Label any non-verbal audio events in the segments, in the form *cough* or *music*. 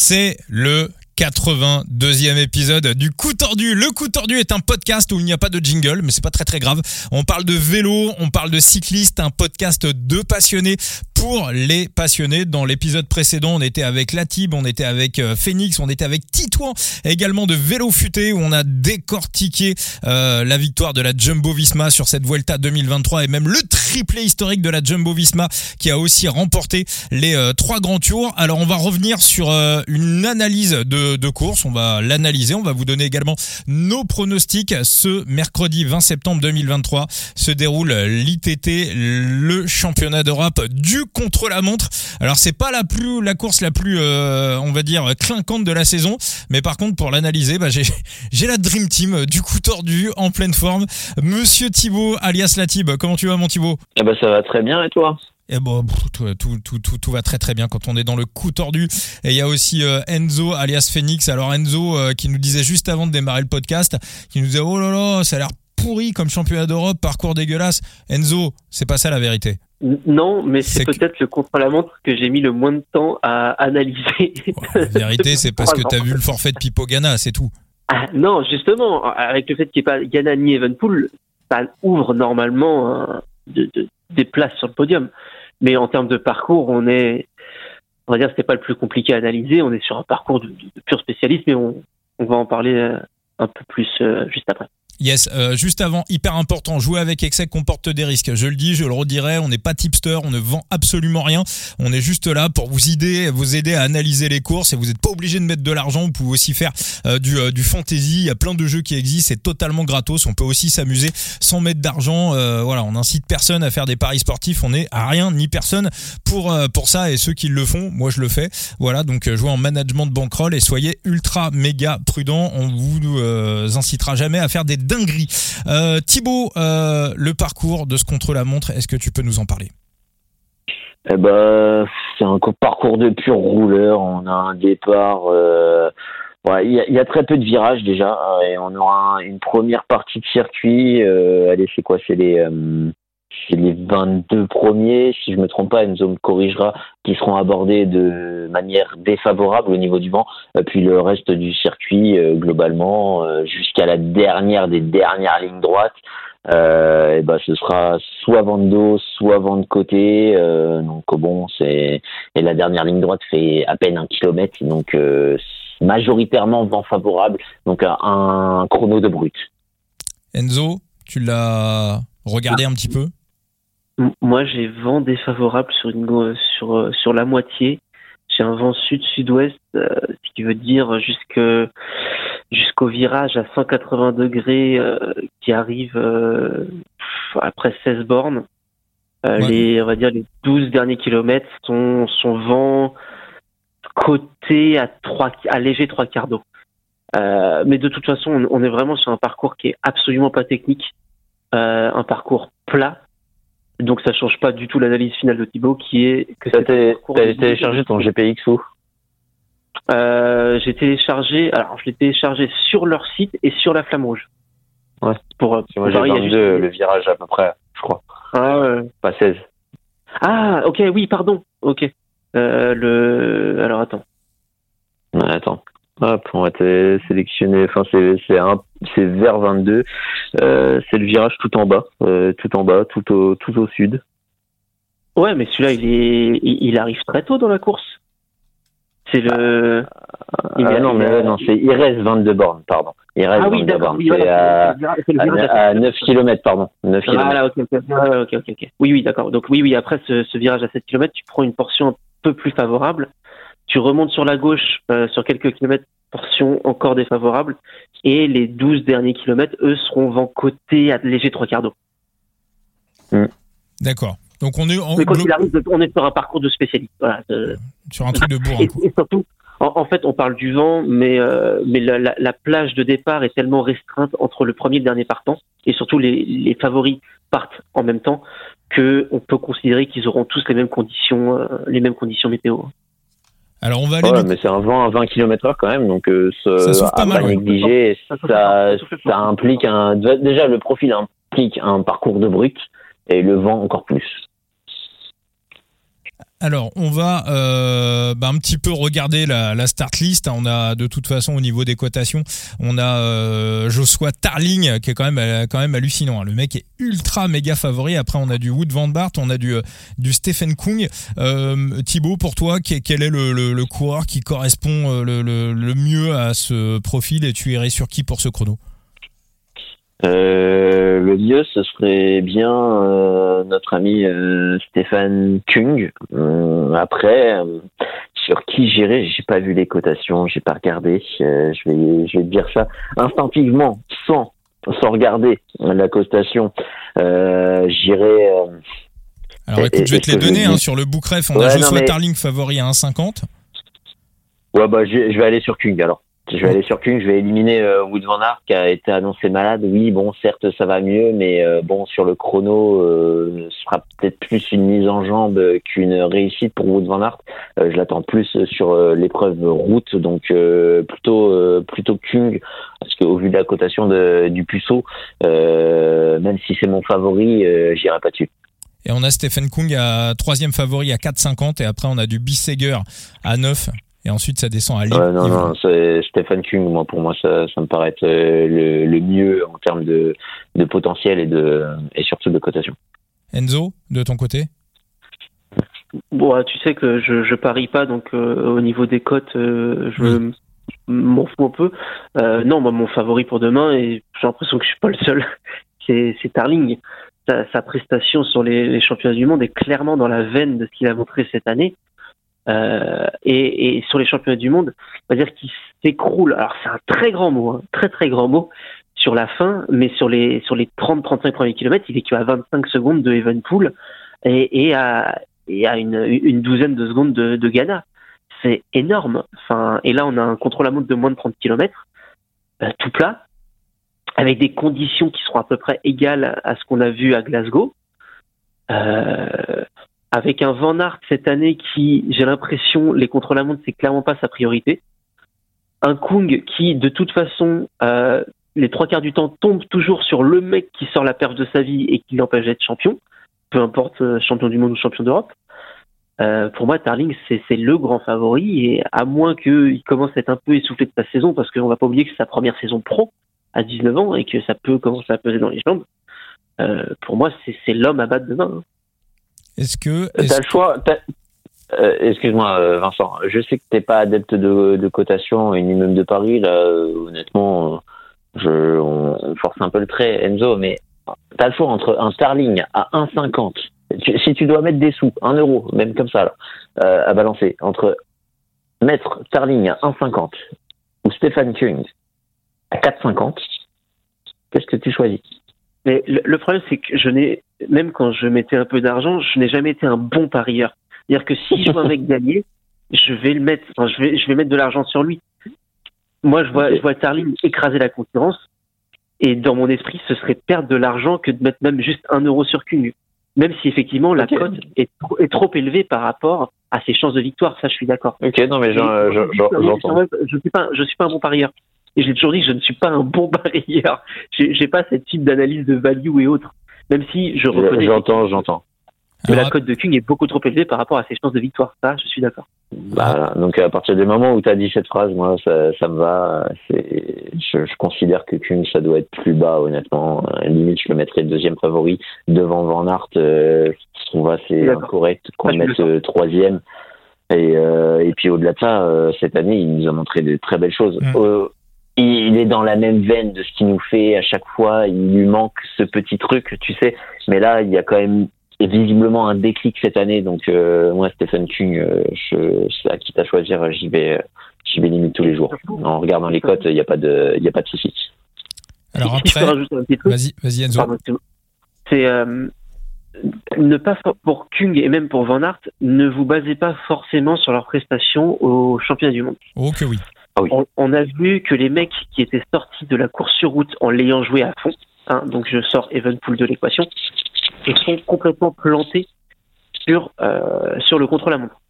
C'est le 82e épisode du coup tordu. Le coup tordu est un podcast où il n'y a pas de jingle, mais c'est pas très très grave. On parle de vélo, on parle de cycliste, un podcast de passionnés pour les passionnés. Dans l'épisode précédent, on était avec Latib, on était avec euh, Phoenix, on était avec Titouan, également de Vélo Futé où on a décortiqué euh, la victoire de la Jumbo Visma sur cette Vuelta 2023 et même le triplé historique de la Jumbo Visma qui a aussi remporté les euh, trois grands tours. Alors on va revenir sur euh, une analyse de, de course, on va l'analyser, on va vous donner également nos pronostics. Ce mercredi 20 septembre 2023 se déroule l'ITT, le championnat d'Europe du contre la montre. Alors c'est pas la plus la course la plus euh, on va dire clinquante de la saison, mais par contre pour l'analyser, bah, j'ai *laughs* j'ai la dream team du coup tordu en pleine forme. Monsieur Thibaut alias Latib, comment tu vas mon Thibaut? Eh ben ça va très bien et toi? Eh bon, pff, tout, tout, tout, tout, tout va très très bien quand on est dans le coup tordu. Et il y a aussi euh, Enzo alias Phoenix. Alors Enzo euh, qui nous disait juste avant de démarrer le podcast, qui nous disait oh là là, ça a l'air pourri comme championnat d'Europe, parcours dégueulasse. Enzo, c'est pas ça la vérité. Non, mais c'est peut-être le contre-la-montre que j'ai mis le moins de temps à analyser. La vérité, c'est parce que t'as vu le forfait de Pipo Gana, c'est tout. Ah, non, justement, avec le fait qu'il n'y ait pas Ghana ni Evenpool, ça ouvre normalement hein, de- de- des places sur le podium. Mais en termes de parcours, on est, on va dire, que c'était pas le plus compliqué à analyser. On est sur un parcours de, pur spécialiste, mais on, on va en parler euh, un peu plus euh, juste après. Yes, euh, juste avant, hyper important, jouer avec Exec comporte des risques. Je le dis, je le redirai, on n'est pas tipster, on ne vend absolument rien. On est juste là pour vous aider, vous aider à analyser les courses et vous n'êtes pas obligé de mettre de l'argent. Vous pouvez aussi faire euh, du, euh, du fantasy. Il y a plein de jeux qui existent, c'est totalement gratos. On peut aussi s'amuser sans mettre d'argent. Euh, voilà, on incite personne à faire des paris sportifs. On n'est à rien ni personne pour euh, pour ça et ceux qui le font, moi je le fais. Voilà, donc euh, jouez en management de bankroll et soyez ultra méga prudent. On vous incitera jamais à faire des dingueries. Euh, Thibaut, euh, le parcours de ce contre-la-montre, est-ce que tu peux nous en parler? Eh ben c'est un co- parcours de pur rouleur. On a un départ. euh, il y, a, très peu de virages déjà euh, et on aura un- une première partie de circuit. allez, c'est quoi C'est les c'est les 22 premiers, si je me trompe pas, Enzo me corrigera, qui seront abordés de manière défavorable au niveau du vent. Euh, Puis le reste du circuit, euh, globalement, euh, jusqu'à la dernière des dernières lignes droites, euh, et ben ce sera soit vent de dos, soit vent de côté. donc bon, c'est et la dernière ligne droite fait à peine un kilomètre, donc majoritairement vent favorable, donc un, un chrono de brut. Enzo, tu l'as regardé un petit peu? Moi, j'ai vent défavorable sur une sur euh, sur la moitié. J'ai un vent sud-sud-ouest, euh, ce qui veut dire jusque jusqu'au virage à 180 degrés euh, qui arrive euh, après 16 bornes. Ouais. Les on va dire les 12 derniers kilomètres sont sont vent côté à trois à léger trois quarts d'eau. Mais de toute façon, on, on est vraiment sur un parcours qui est absolument pas technique, un parcours plat. Donc ça change pas du tout l'analyse finale de Thibaut qui est que parcours t'as téléchargé ton GPX où? Euh, j'ai téléchargé, alors je l'ai téléchargé sur leur site et sur la flamme rouge. Ouais. Pour, Moi pour j'ai varier, 22, juste- le virage à peu près, je crois. Ah, ouais. Pas 16. Ah, ok, oui, pardon. Ok. Euh, le, alors attends. Ouais, attends. Hop, on va te sélectionner. Enfin, c'est c'est un, c'est vers 22. Euh, c'est le virage tout en bas, euh, tout en bas, tout au tout au sud. Ouais, mais celui-là, il est, il, arrive très tôt dans la course. C'est le. Il ah non, mais non, c'est il reste 22 bornes, pardon. Il reste Ah oui, 22 d'accord. bornes. Oui, voilà, c'est à, à sept 9 km, pardon. 9 km. Voilà, ok, ok, ok, ok, ok. Oui, oui, d'accord. Donc oui, oui, après ce, ce virage à 7 km, tu prends une portion un peu plus favorable. Tu remontes sur la gauche euh, sur quelques kilomètres, portion encore défavorable. Et les 12 derniers kilomètres, eux, seront vent côté à léger trois quarts d'eau. D'accord. Donc on est en, Mais quand glo- il arrive, on est sur un parcours de spécialiste. Voilà. sur un truc de bourrin. *laughs* et, surtout, en, en fait, on parle du vent, mais, euh, mais la, la- la plage de départ est tellement restreinte entre le premier et le dernier partant, et surtout les, les favoris partent en même temps, que on peut considérer qu'ils auront tous les mêmes conditions, euh, les mêmes conditions météo. Alors on va aller Ouais, mais c'est un vent à 20 km heure quand même, donc euh, ce- Ça à pas ouais. négliger. Ça ça implique un. Déjà, le profil implique un parcours de brut et le vent encore plus. Alors, on va euh, bah, un petit peu regarder la, la, start list. On a de toute façon au niveau des cotations, on a euh, Joshua Tarling qui est quand même euh, quand même hallucinant. Hein. Le mec est ultra méga favori. Après, on a du Wood Van Bart, on a du euh, du Stephen Kung. Euh, Thibaut, pour toi, quel est le, le, coureur qui correspond le, le, mieux à ce profil et tu irais sur qui pour ce chrono? Euh, le mieux, ce serait bien euh, notre ami euh, Stéphane Kung. Euh, après, sur qui j'irai, j'ai pas vu les cotations, j'ai pas regardé. je vais, je vais te dire ça instinctivement, sans, sans regarder la cotation. j'irai. Alors écoute, je vais te les donner hein, sur le Bookref. On a Joshua Tarling favori à 1,50. Ouais, bah je vais aller sur Kung alors. Je vais aller sur Kung, je vais éliminer euh, Wood Van Aert qui a été annoncé malade. Oui, bon, certes, ça va mieux, mais euh, bon, sur le chrono, euh, ce sera peut-être plus une mise en jambe qu'une réussite pour Wood Van Aert. je l'attends plus sur l'épreuve route, donc plutôt plutôt Kung, parce qu'au vu de la cotation de, du puceau, même si c'est mon favori, j'irai pas dessus. Et on a Stephen Kung à troisième favori à 4,50 et après on a du Bisseger à 9 et ensuite ça descend à Lille. non, non, c'est Stephen King, moi, pour moi, ça, ça me paraît être euh, le, le mieux en termes de, de, potentiel et, de, et surtout de cotation. Enzo, de ton côté? Bon, tu sais que je, je parie pas, donc euh, au niveau des cotes, euh, je m'en fous un peu. non, moi, mon favori pour demain, et j'ai l'impression que je suis pas le seul, *laughs* c'est Tarling. Sa, sa, prestation sur les, les championnats du monde est clairement dans la veine de ce qu'il a montré cette année. Euh, et, sur les championnats du monde, on va dire qu'il s'écroule. Alors c'est un très grand mot, hein, très très grand mot sur la fin, mais sur les sur les 30-35 premiers kilomètres, il est qu'à 25 secondes de Evenpool et, et à, une, douzaine de secondes de, de Ghana. C'est énorme. Enfin, et là, on a un contrôle à montre de moins de 30 km, euh, tout plat, avec des conditions qui seront à peu près égales à ce qu'on a vu à Glasgow. Euh, avec un Van Aert cette année qui, j'ai l'impression, les contre-la-montre, c'est clairement pas sa priorité. Un Kung qui, de toute façon, euh, les trois quarts du temps, tombe toujours sur le mec qui sort la perche de sa vie et qui l'empêche d'être champion, peu importe euh, champion du monde ou champion d'Europe. Euh, pour moi, Tarling, c'est le grand favori, et à moins qu'il commence à être un peu essoufflé de sa saison, parce qu'on va pas oublier que c'est sa première saison pro à 19 ans et que ça peut commencer à peser dans les jambes. Pour moi, c'est l'homme à battre demain. Hein. Est-ce que. Est le choix. Euh, excuse-moi, euh, Vincent. Je sais que t'es pas adepte de, de cotation et ni même de Paris. Là, euh, honnêtement, je, on, force un peu le trait, Enzo. Mais t'as le choix entre un Starling à 1,50. Si tu dois mettre des sous, 1 euro, même comme ça, là, à balancer, entre mettre Starling à 1,50 ou Stéphane Kung à 4,50, qu'est-ce que tu choisis? Mais le, problème, c'est que je n'ai, même quand je mettais un peu d'argent, je n'ai jamais été un bon parieur. C'est-à-dire que si je vois un mec *laughs* gagner, je vais le mettre, enfin, je vais, je vais mettre de l'argent sur lui. Moi, je vois, je vois Tarling écraser la concurrence, et dans mon esprit, ce serait perdre de l'argent que de mettre même juste un euro sur Kung. Même si effectivement la cote est, est, trop élevée par rapport à ses chances de victoire, ça je suis d'accord. Ok, non mais j'entends. Je, suis pas, je suis pas un bon parieur. Et j'ai toujours dit que je ne suis pas un bon *laughs* parieur. J'ai pas cette type d'analyse de value et autres. Même si je reconnais. J'entends, j'entends. Que la cote de Kung est beaucoup trop élevée par rapport à ses chances de victoire. Ça, je suis d'accord. Bah, donc à partir du moment où tu as dit cette phrase, moi, ça, ça me va. Je, je, considère que Kung, ça doit être plus bas, honnêtement. limite, je le mettrais deuxième favori devant Van Aert. Euh, je trouve assez incorrect qu'on le mette euh, troisième. Et, euh, et puis au-delà de ça, euh, cette année, il nous a montré de très belles choses. Mm. Euh, il est dans la même veine de ce qu'il nous fait à chaque fois. Il lui manque ce petit truc, tu sais. Mais là, il y a quand même visiblement un déclic cette année. Donc euh, moi, Stephen King, euh, je, à qui t'as choisir, j'y vais, j'y vais limite tous les jours. En regardant les cotes, il n'y a pas de, il y a pas de souci. Alors après, vas-y, vas-y Enzo. C'est euh, ne pas pour Kung et même pour Van Aert, ne vous basez pas forcément sur leurs prestations au championnat du monde. Oh que oui. Ah on, a vu que les mecs qui étaient sortis de la course sur route en l'ayant joué à fond, hein, donc je sors Evenpool de l'équation, se sont complètement plantés sur, euh, sur le contrôle à montre.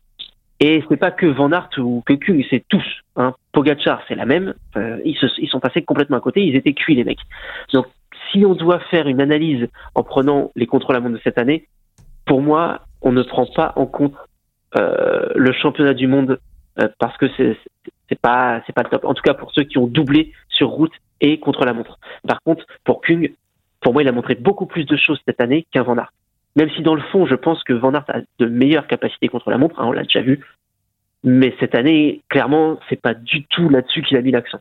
Et c'est pas que Van Aert ou que Kung, c'est tous. Hein. Pogachar, c'est la même. Euh, ils, sont passés complètement à côté, ils étaient cuits les mecs. Donc si on doit faire une analyse en prenant les contrôles à montre de cette année, pour moi, on ne prend pas en compte le championnat du monde parce que c'est c'est pas pas le top. En tout cas pour ceux qui ont doublé sur route et contre la montre. Par contre, pour Kung, pour moi, il a montré beaucoup plus de choses cette année qu'un Van Aert. Même si dans le fond, je pense que Van Aert a de meilleures capacités contre la montre, hein, on l'a déjà vu. Mais cette année, clairement, c'est pas du tout là-dessus qu'il a mis l'accent.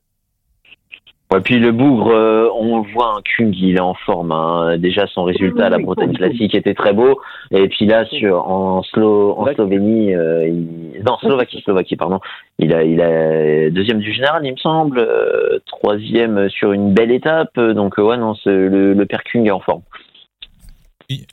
Ouais, puis le bougre, euh, on voit un Kung, il est en forme. Hein. Déjà, son résultat à la Bretagne classique était très beau. Et puis là, sur en, Slo en Slovénie, euh, il... non Slovaquie, Slovaquie, pardon. Il a, il a deuxième du général, il me semble, euh, troisième sur une belle étape. Donc ouais, non, le, le père Kung est en forme.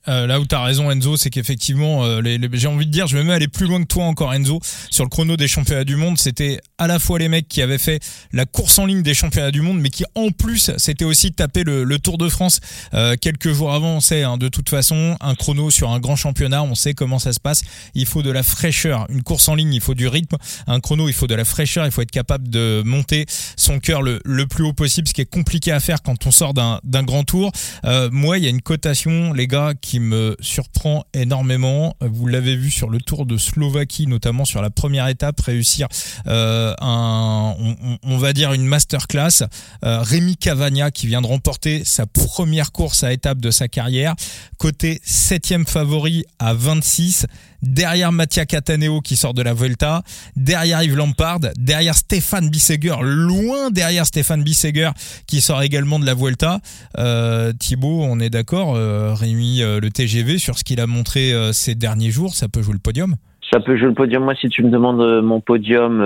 Euh, là où tu as raison Enzo, c'est qu'effectivement, euh, j'ai envie de dire, je vais même aller plus loin que toi encore Enzo, sur le chrono des championnats du monde, c'était à la fois les mecs qui avaient fait la course en ligne des championnats du monde, mais qui en plus, c'était aussi taper le, le, Tour de France euh, quelques jours avant, on sait, hein, de toute façon, un chrono sur un grand championnat, on sait comment ça se passe, il faut de la fraîcheur, une course en ligne, il faut du rythme, un chrono, il faut de la fraîcheur, il faut être capable de monter son cœur le, le plus haut possible, ce qui est compliqué à faire quand on sort d'un grand tour. moi, il y a une cotation, les gars, qui me surprend énormément. Vous l'avez vu sur le Tour de Slovaquie, notamment sur la première étape, réussir euh, un, on, va dire une masterclass. Euh, Rémi Cavagna qui vient de remporter sa première course à étape de sa carrière, côté septième favori à 26 derrière Mattia Cataneo qui sort de la Vuelta, derrière Yves Lampard, derrière Stéphane Bisseger, loin derrière Stéphane Bisseger qui sort également de la Vuelta. Euh, Thibaut, on est d'accord, euh, Rémi, euh, le TGV sur ce qu'il a montré euh, ces derniers jours, ça peut jouer le podium? Ça peut jouer le podium. Moi, si tu me demandes mon podium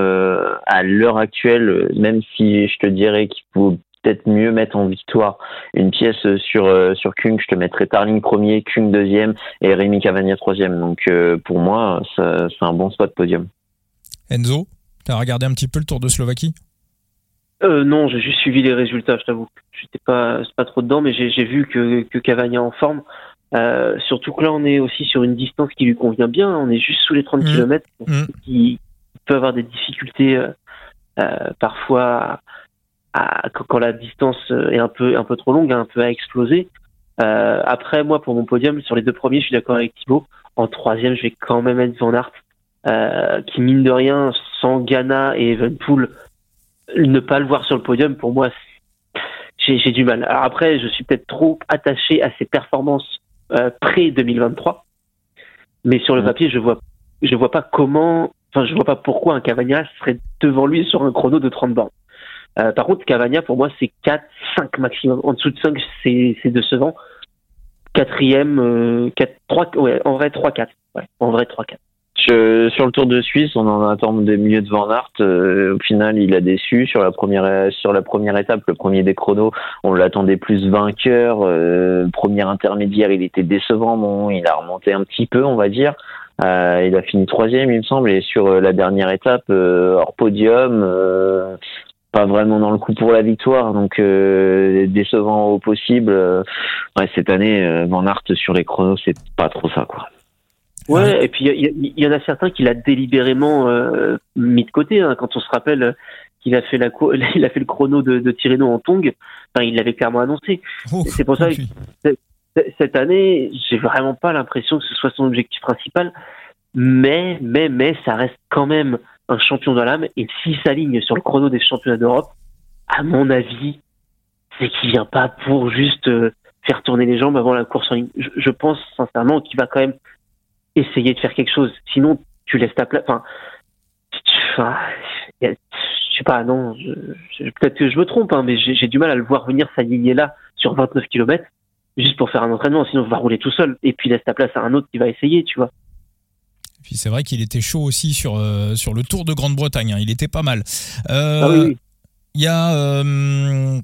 à l'heure actuelle, même si je te dirais qu'il faut peut-être mieux mettre en victoire une pièce sur euh, sur Kung. Je te mettrais Tarling premier, Kung deuxième et Rémi Cavagna troisième. Donc euh, pour moi, c'est un bon spot podium. Enzo, tu as regardé un petit peu le Tour de Slovaquie? Euh, Non, j'ai juste suivi les résultats. Je t'avoue, j'étais pas pas trop dedans, mais j'ai vu que que Cavagna en forme. Euh, surtout que là, on est aussi sur une distance qui lui convient bien. On est juste sous les 30 mmh. km, mmh. qui peut avoir des difficultés euh, quand la distance euh, est un peu un peu trop longue, un peu à exploser. Euh, après, moi, pour mon podium, sur les deux premiers, je suis d'accord avec Thibaut. En troisième, je vais quand même être Van Aert, euh, qui mine de rien, sans Ghana et Evenpool, ne pas le voir sur le podium, pour moi, j'ai du mal. Alors après, je suis peut-être trop attaché à ses performances euh, pré 2023, mais sur le papier, je vois, je vois pas comment, enfin, je vois pas pourquoi un Cavagna serait devant lui sur un chrono de 30 bornes. Euh, par contre, Cavagna, pour moi, c'est 4, 5 maximum. En dessous de 5, c'est décevant. Quatrième, euh, 4, 3, ouais, en vrai, 3, 4. Ouais, en vrai, 3, 4. sur le Tour de Suisse, on en attend des milieux de Van Aert. Euh, au final, il a déçu sur la première sur la première étape, le premier des chronos. On l'attendait plus vainqueur. Euh, premier intermédiaire, il était décevant. Bon, il a remonté un petit peu, on va dire. Euh, il a fini troisième, il me semble, et sur la dernière étape, hors podium, pas vraiment dans le coup pour la victoire, donc euh, décevant au possible. Euh, ouais, cette année, euh, Van Aert sur les chronos, c'est pas trop ça, quoi. Ouais, et puis il y, en a certains qui l'a délibérément euh, mis de côté. Hein, quand on se rappelle qu'il a fait la *laughs* il a fait le chrono de, de Tirreno en Tong, enfin, il l'avait clairement annoncé. Oh, c'est pour ça que cette année, j'ai vraiment pas l'impression que ce soit son objectif principal, mais mais mais ça reste quand même un champion de l'âme. Et s'il s'aligne sur le chrono des championnats d'Europe, à mon avis, c'est qu'il vient pas pour juste euh, faire tourner les jambes avant la course en ligne. Je, pense sincèrement qu'il va quand même essayer de faire quelque chose. Sinon, tu laisses ta place. Enfin, je sais pas, non. Peut-être que je me trompe, hein, mais j'ai du mal à le voir venir s'aligner là sur 29 km juste pour faire un entraînement. Sinon, il va rouler tout seul. Et puis laisse ta place à un autre qui va essayer, tu vois. Puis c'est vrai qu'il était chaud aussi sur, euh, sur le Tour de Grande-Bretagne. Hein. Il était pas mal. Euh, ah oui, Il y a. Euh,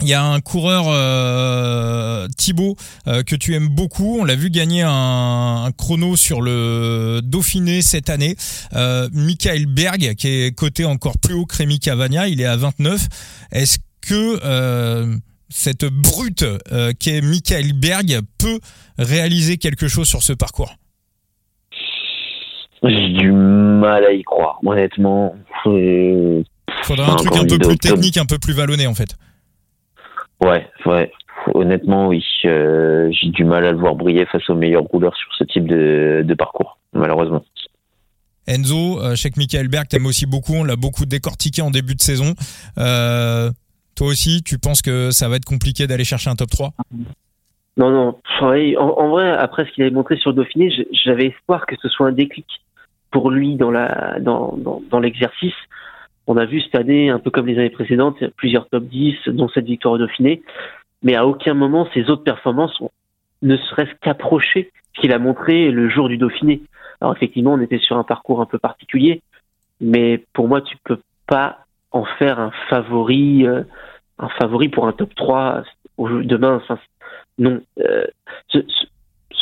il y a un coureur euh, Thibaut que tu aimes beaucoup. On l'a vu gagner un, chrono sur le Dauphiné cette année. Michael Berg qui est coté encore plus haut que Rémi Cavagna. Il est à 29. Est-ce que cette brute qu'est Michael Berg peut réaliser quelque chose sur ce parcours? J'ai du mal à y croire, honnêtement. Il Faudrait un truc un peu plus technique, un peu plus vallonné en fait. Ouais, ouais. Honnêtement, oui. Euh, j'ai du mal à le voir briller face aux meilleurs rouleurs sur ce type de, de parcours, malheureusement. Enzo, je sais que Michael Berg t'aime aussi beaucoup, on l'a beaucoup décortiqué en début de saison. toi aussi, tu penses que ça va être compliqué d'aller chercher un top 3 Non, non. En, vrai, après ce qu'il avait montré sur Dauphiné, j'avais espoir que ce soit un déclic pour lui dans la dans, dans, dans l'exercice. On a vu cette année, un peu comme les années précédentes, plusieurs top 10, dont cette victoire au Dauphiné. Mais à aucun moment, ses autres performances ne serait-ce qu'approché ce qu'il a montré le jour du Dauphiné. Alors effectivement, on était sur un parcours un peu particulier, mais pour moi, tu peux pas en faire un favori, euh, un favori pour un top 3 demain. non, euh, ce, ce,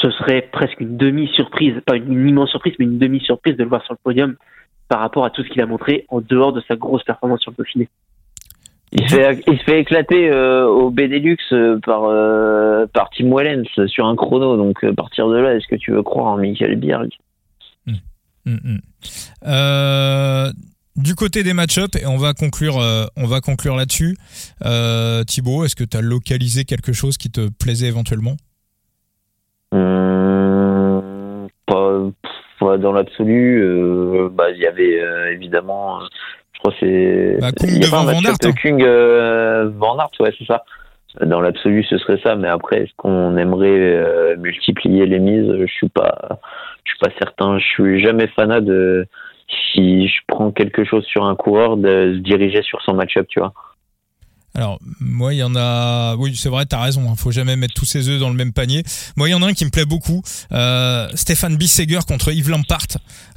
serait presque une demi-surprise, pas une immense surprise, mais une demi-surprise de le voir sur le podium par rapport à tout ce qu'il a montré en dehors de sa grosse performance sur le Dauphiné. Il se fait, il se fait éclater euh, au Benelux euh, par, euh, par Tim Wellens sur un chrono. Donc, à partir de là, est-ce que tu veux croire en Michael Bierg hmm. Hmm, hmm. Du côté des match-up, et on va conclure, on va conclure là-dessus. Thibaut, est-ce que tu as localisé quelque chose qui te plaisait éventuellement? Pas, dans l'absolu. Bah, il y avait évidemment je crois c'est. Bah, Kung devant Van Aert. Kung euh, Van Aert, ouais, c'est ça. Dans l'absolu, ce serait ça, mais après, est-ce qu'on aimerait euh, multiplier les mises? Je suis pas, je suis pas certain. Je suis jamais fanat de si je prends quelque chose sur un coureur de se diriger sur son match-up, tu vois. Alors, moi, il y en a. Oui, c'est vrai, t'as raison. Hein, faut jamais mettre tous ses œufs dans le même panier. Moi, il y en a un qui me plaît beaucoup. Euh, Stéphane Bisseger contre Yves Lampart.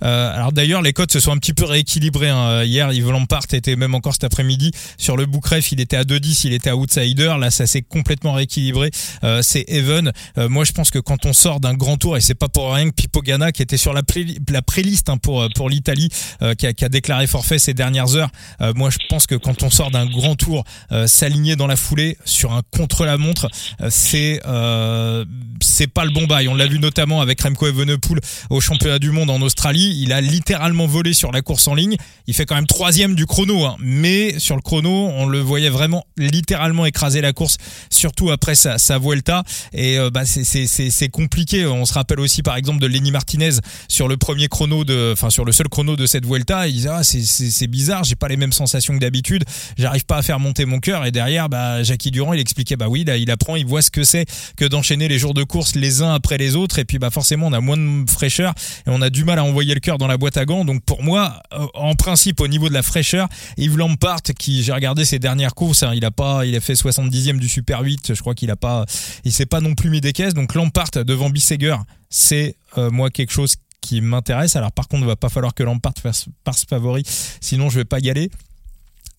Euh, alors d'ailleurs, les codes se sont un petit peu rééquilibrés. Hein. Hier, Yves Lampart était même encore cet après-midi sur le bookref. Il était à 2-10, il était à outsider. Là, ça s'est complètement rééquilibré. Euh, c'est even. Euh, moi, je pense que quand on sort d'un grand tour, et c'est pas pour rien que Pipo Gana, qui était sur la, play la préliste hein, pour pour l'Italie, euh, qui a, qui, a, déclaré forfait ces dernières heures. moi, je pense que quand on sort d'un grand tour s'aligner dans la foulée sur un contre-la-montre, euh, c'est euh, c'est pas le bon bail. On l'a vu notamment avec Remco Evenepoel au championnat du monde en Australie. Il a littéralement volé sur la course en ligne. Il fait quand même troisième du chrono, hein. mais sur le chrono, on le voyait vraiment littéralement écraser la course, surtout après sa, sa Vuelta. Et euh, bah, c'est compliqué. On se rappelle aussi par exemple de Lenny Martinez sur le premier chrono de, enfin sur le seul chrono de cette Vuelta. Il disait ah, c'est bizarre, j'ai pas les mêmes sensations que d'habitude. J'arrive pas à faire monter mon cœur. Et derrière, bah, Jackie Durand, il expliquait bah oui, il apprend, il voit ce que c'est que d'enchaîner les jours de course les uns après les autres. Et puis bah forcément, on a moins de fraîcheur et on a du mal à envoyer le cœur dans la boîte à gants. Donc pour moi, euh, en principe, au niveau de la fraîcheur, Yves Lampart, qui j'ai regardé ses dernières courses, hein, il a pas, il a fait 70e du Super 8. Je crois qu'il a pas, il s'est pas non plus mis des caisses. Donc Lampart devant Bisseger, c'est euh, moi quelque chose qui m'intéresse. Alors par contre, il va pas falloir que Lampart fasse passe favori, sinon je vais pas y aller.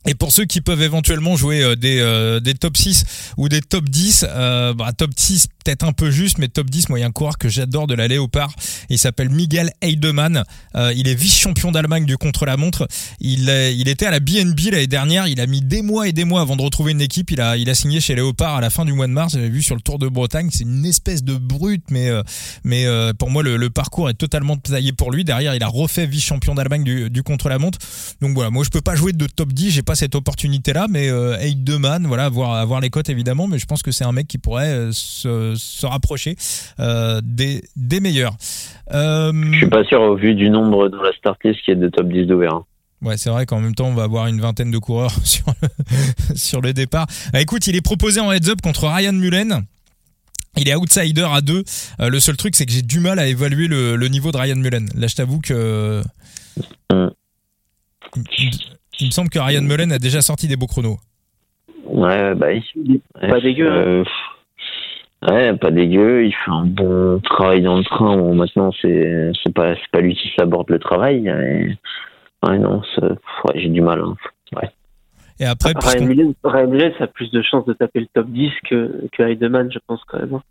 Et pour ceux qui peuvent éventuellement jouer euh, des, euh, des top 6 ou des top 10, euh, bah, top 6 peut-être un peu juste, mais top 10, moi il y a un coureur que j'adore de la Léopard, il s'appelle Miguel Heidemann, il est vice-champion d'Allemagne du contre-la-montre, il, il était à la BNB l'année dernière, il a mis des mois et des mois avant de retrouver une équipe, il a, il a signé chez Léopard à la fin du mois de mars, j'avais vu sur le Tour de Bretagne, c'est une espèce de brute, mais, mais pour moi le, le, parcours est totalement taillé pour lui, derrière il a refait vice-champion d'Allemagne du, du contre-la-montre, donc voilà, moi je peux pas jouer de top 10, j'ai cette opportunité-là, mais euh, Deman, voilà, avoir, avoir les cotes évidemment, mais je pense que c'est un mec qui pourrait euh, se, se, rapprocher euh, des, des meilleurs. Euh, je suis pas sûr au vu du nombre dans la start list qui est de top 10 d'ouvert. Hein. Ouais, c'est vrai qu'en même temps, on va avoir une vingtaine de coureurs *laughs* sur le, *laughs* sur le départ. Bah, écoute, il est proposé en heads-up contre Ryan Mullen. Il est outsider à 2. le seul truc, c'est que j'ai du mal à évaluer le, le, niveau de Ryan Mullen. Là, je t'avoue que... Mm. Il me semble que Ryan Mullen a déjà sorti des beaux chronos. Ouais, bah, il... pas dégueu. Hein. Euh, ouais, pas dégueu. Il fait un bon travail dans le train. Bon, maintenant, c'est c'est pas c'est pas lui qui s'aborde le travail. Ouais, non, ouais, j'ai du mal. Hein. Ouais. Et après, Ryan Mullen, Ryan a plus de chances de taper le top 10 que, que Heidemann, je pense quand même. Hein.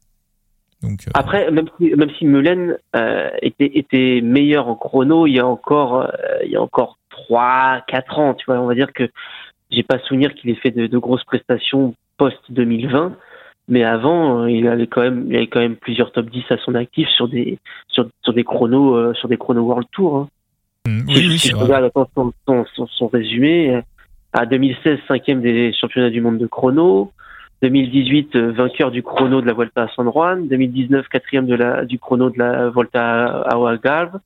Donc, euh, Après, même si, même si Mullen euh, était, était meilleur en chrono, il y a encore, euh, il y a encore 3, 4 ans, tu vois, on va dire que j'ai pas souvenir qu'il ait fait de, grosses prestations post 2020, mais avant, euh, il avait quand même, il avait quand même plusieurs top 10 à son actif sur des, sur, sur des chronos, euh, sur des chronos World Tour. Hein. Mmh, oui, oui, si je regarde son, son, son, résumé, euh, à 2016, cinquième des championnats du monde de chrono, 2018, vainqueur du chrono de la Volta à San Juan, 2019, quatrième de la, du chrono de la Volta à Algarve,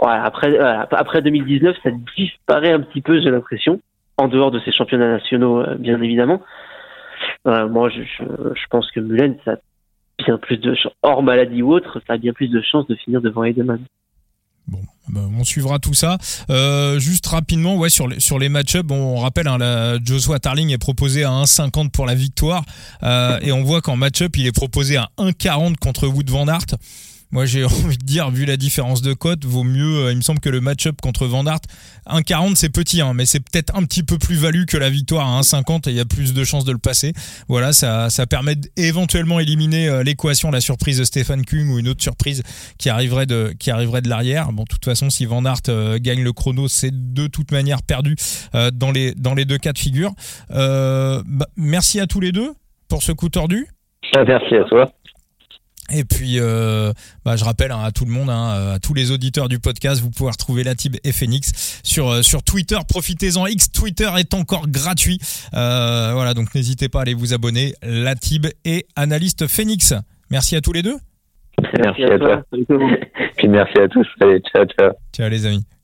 Après, après 2019, ça disparaît un petit peu, j'ai l'impression, en dehors de ces championnats nationaux, euh, bien évidemment. moi, je, je, pense que Mulen, ça a bien plus de hors maladie ou autre, ça a bien plus de chances de finir devant Edelman. Bon, ben, on suivra tout ça. Euh, juste rapidement, ouais, sur les, sur les match-ups, on rappelle, hein, la Joshua Tarling est proposé à 1,50 pour la victoire, euh, et on voit qu'en match-up, il est proposé à 1,40 contre Wood Van Aert. Moi, j'ai *laughs* envie de dire, vu la différence de cote, vaut mieux. Euh, il me semble que le match-up contre Van Aert, 1,40 c'est petit, hein, mais c'est peut-être un petit peu plus valu que la victoire à 1,50 et il y a plus de chances de le passer. Voilà, ça, ça permet d'éventuellement éliminer euh, l'équation, la surprise de Stéphane Kung ou une autre surprise qui arriverait de, qui arriverait de l'arrière. Bon, de toute façon, si Van Aert euh, gagne le chrono, c'est de toute manière perdu dans les dans les deux cas de figure. Bah, merci à tous les deux pour ce coup tordu. Merci à toi. Et puis, euh, bah, je rappelle hein, à tout le monde, hein, euh, à tous les auditeurs du podcast, vous pouvez retrouver la Tib et Phoenix sur euh, sur Twitter. Profitez-en. X Twitter est encore gratuit. voilà, donc n'hésitez pas à aller vous abonner. La Tib et analyste Phoenix. Merci à tous les deux. Merci, à, toi. *laughs* Puis merci à tous. Allez, ciao, ciao. Ciao les amis.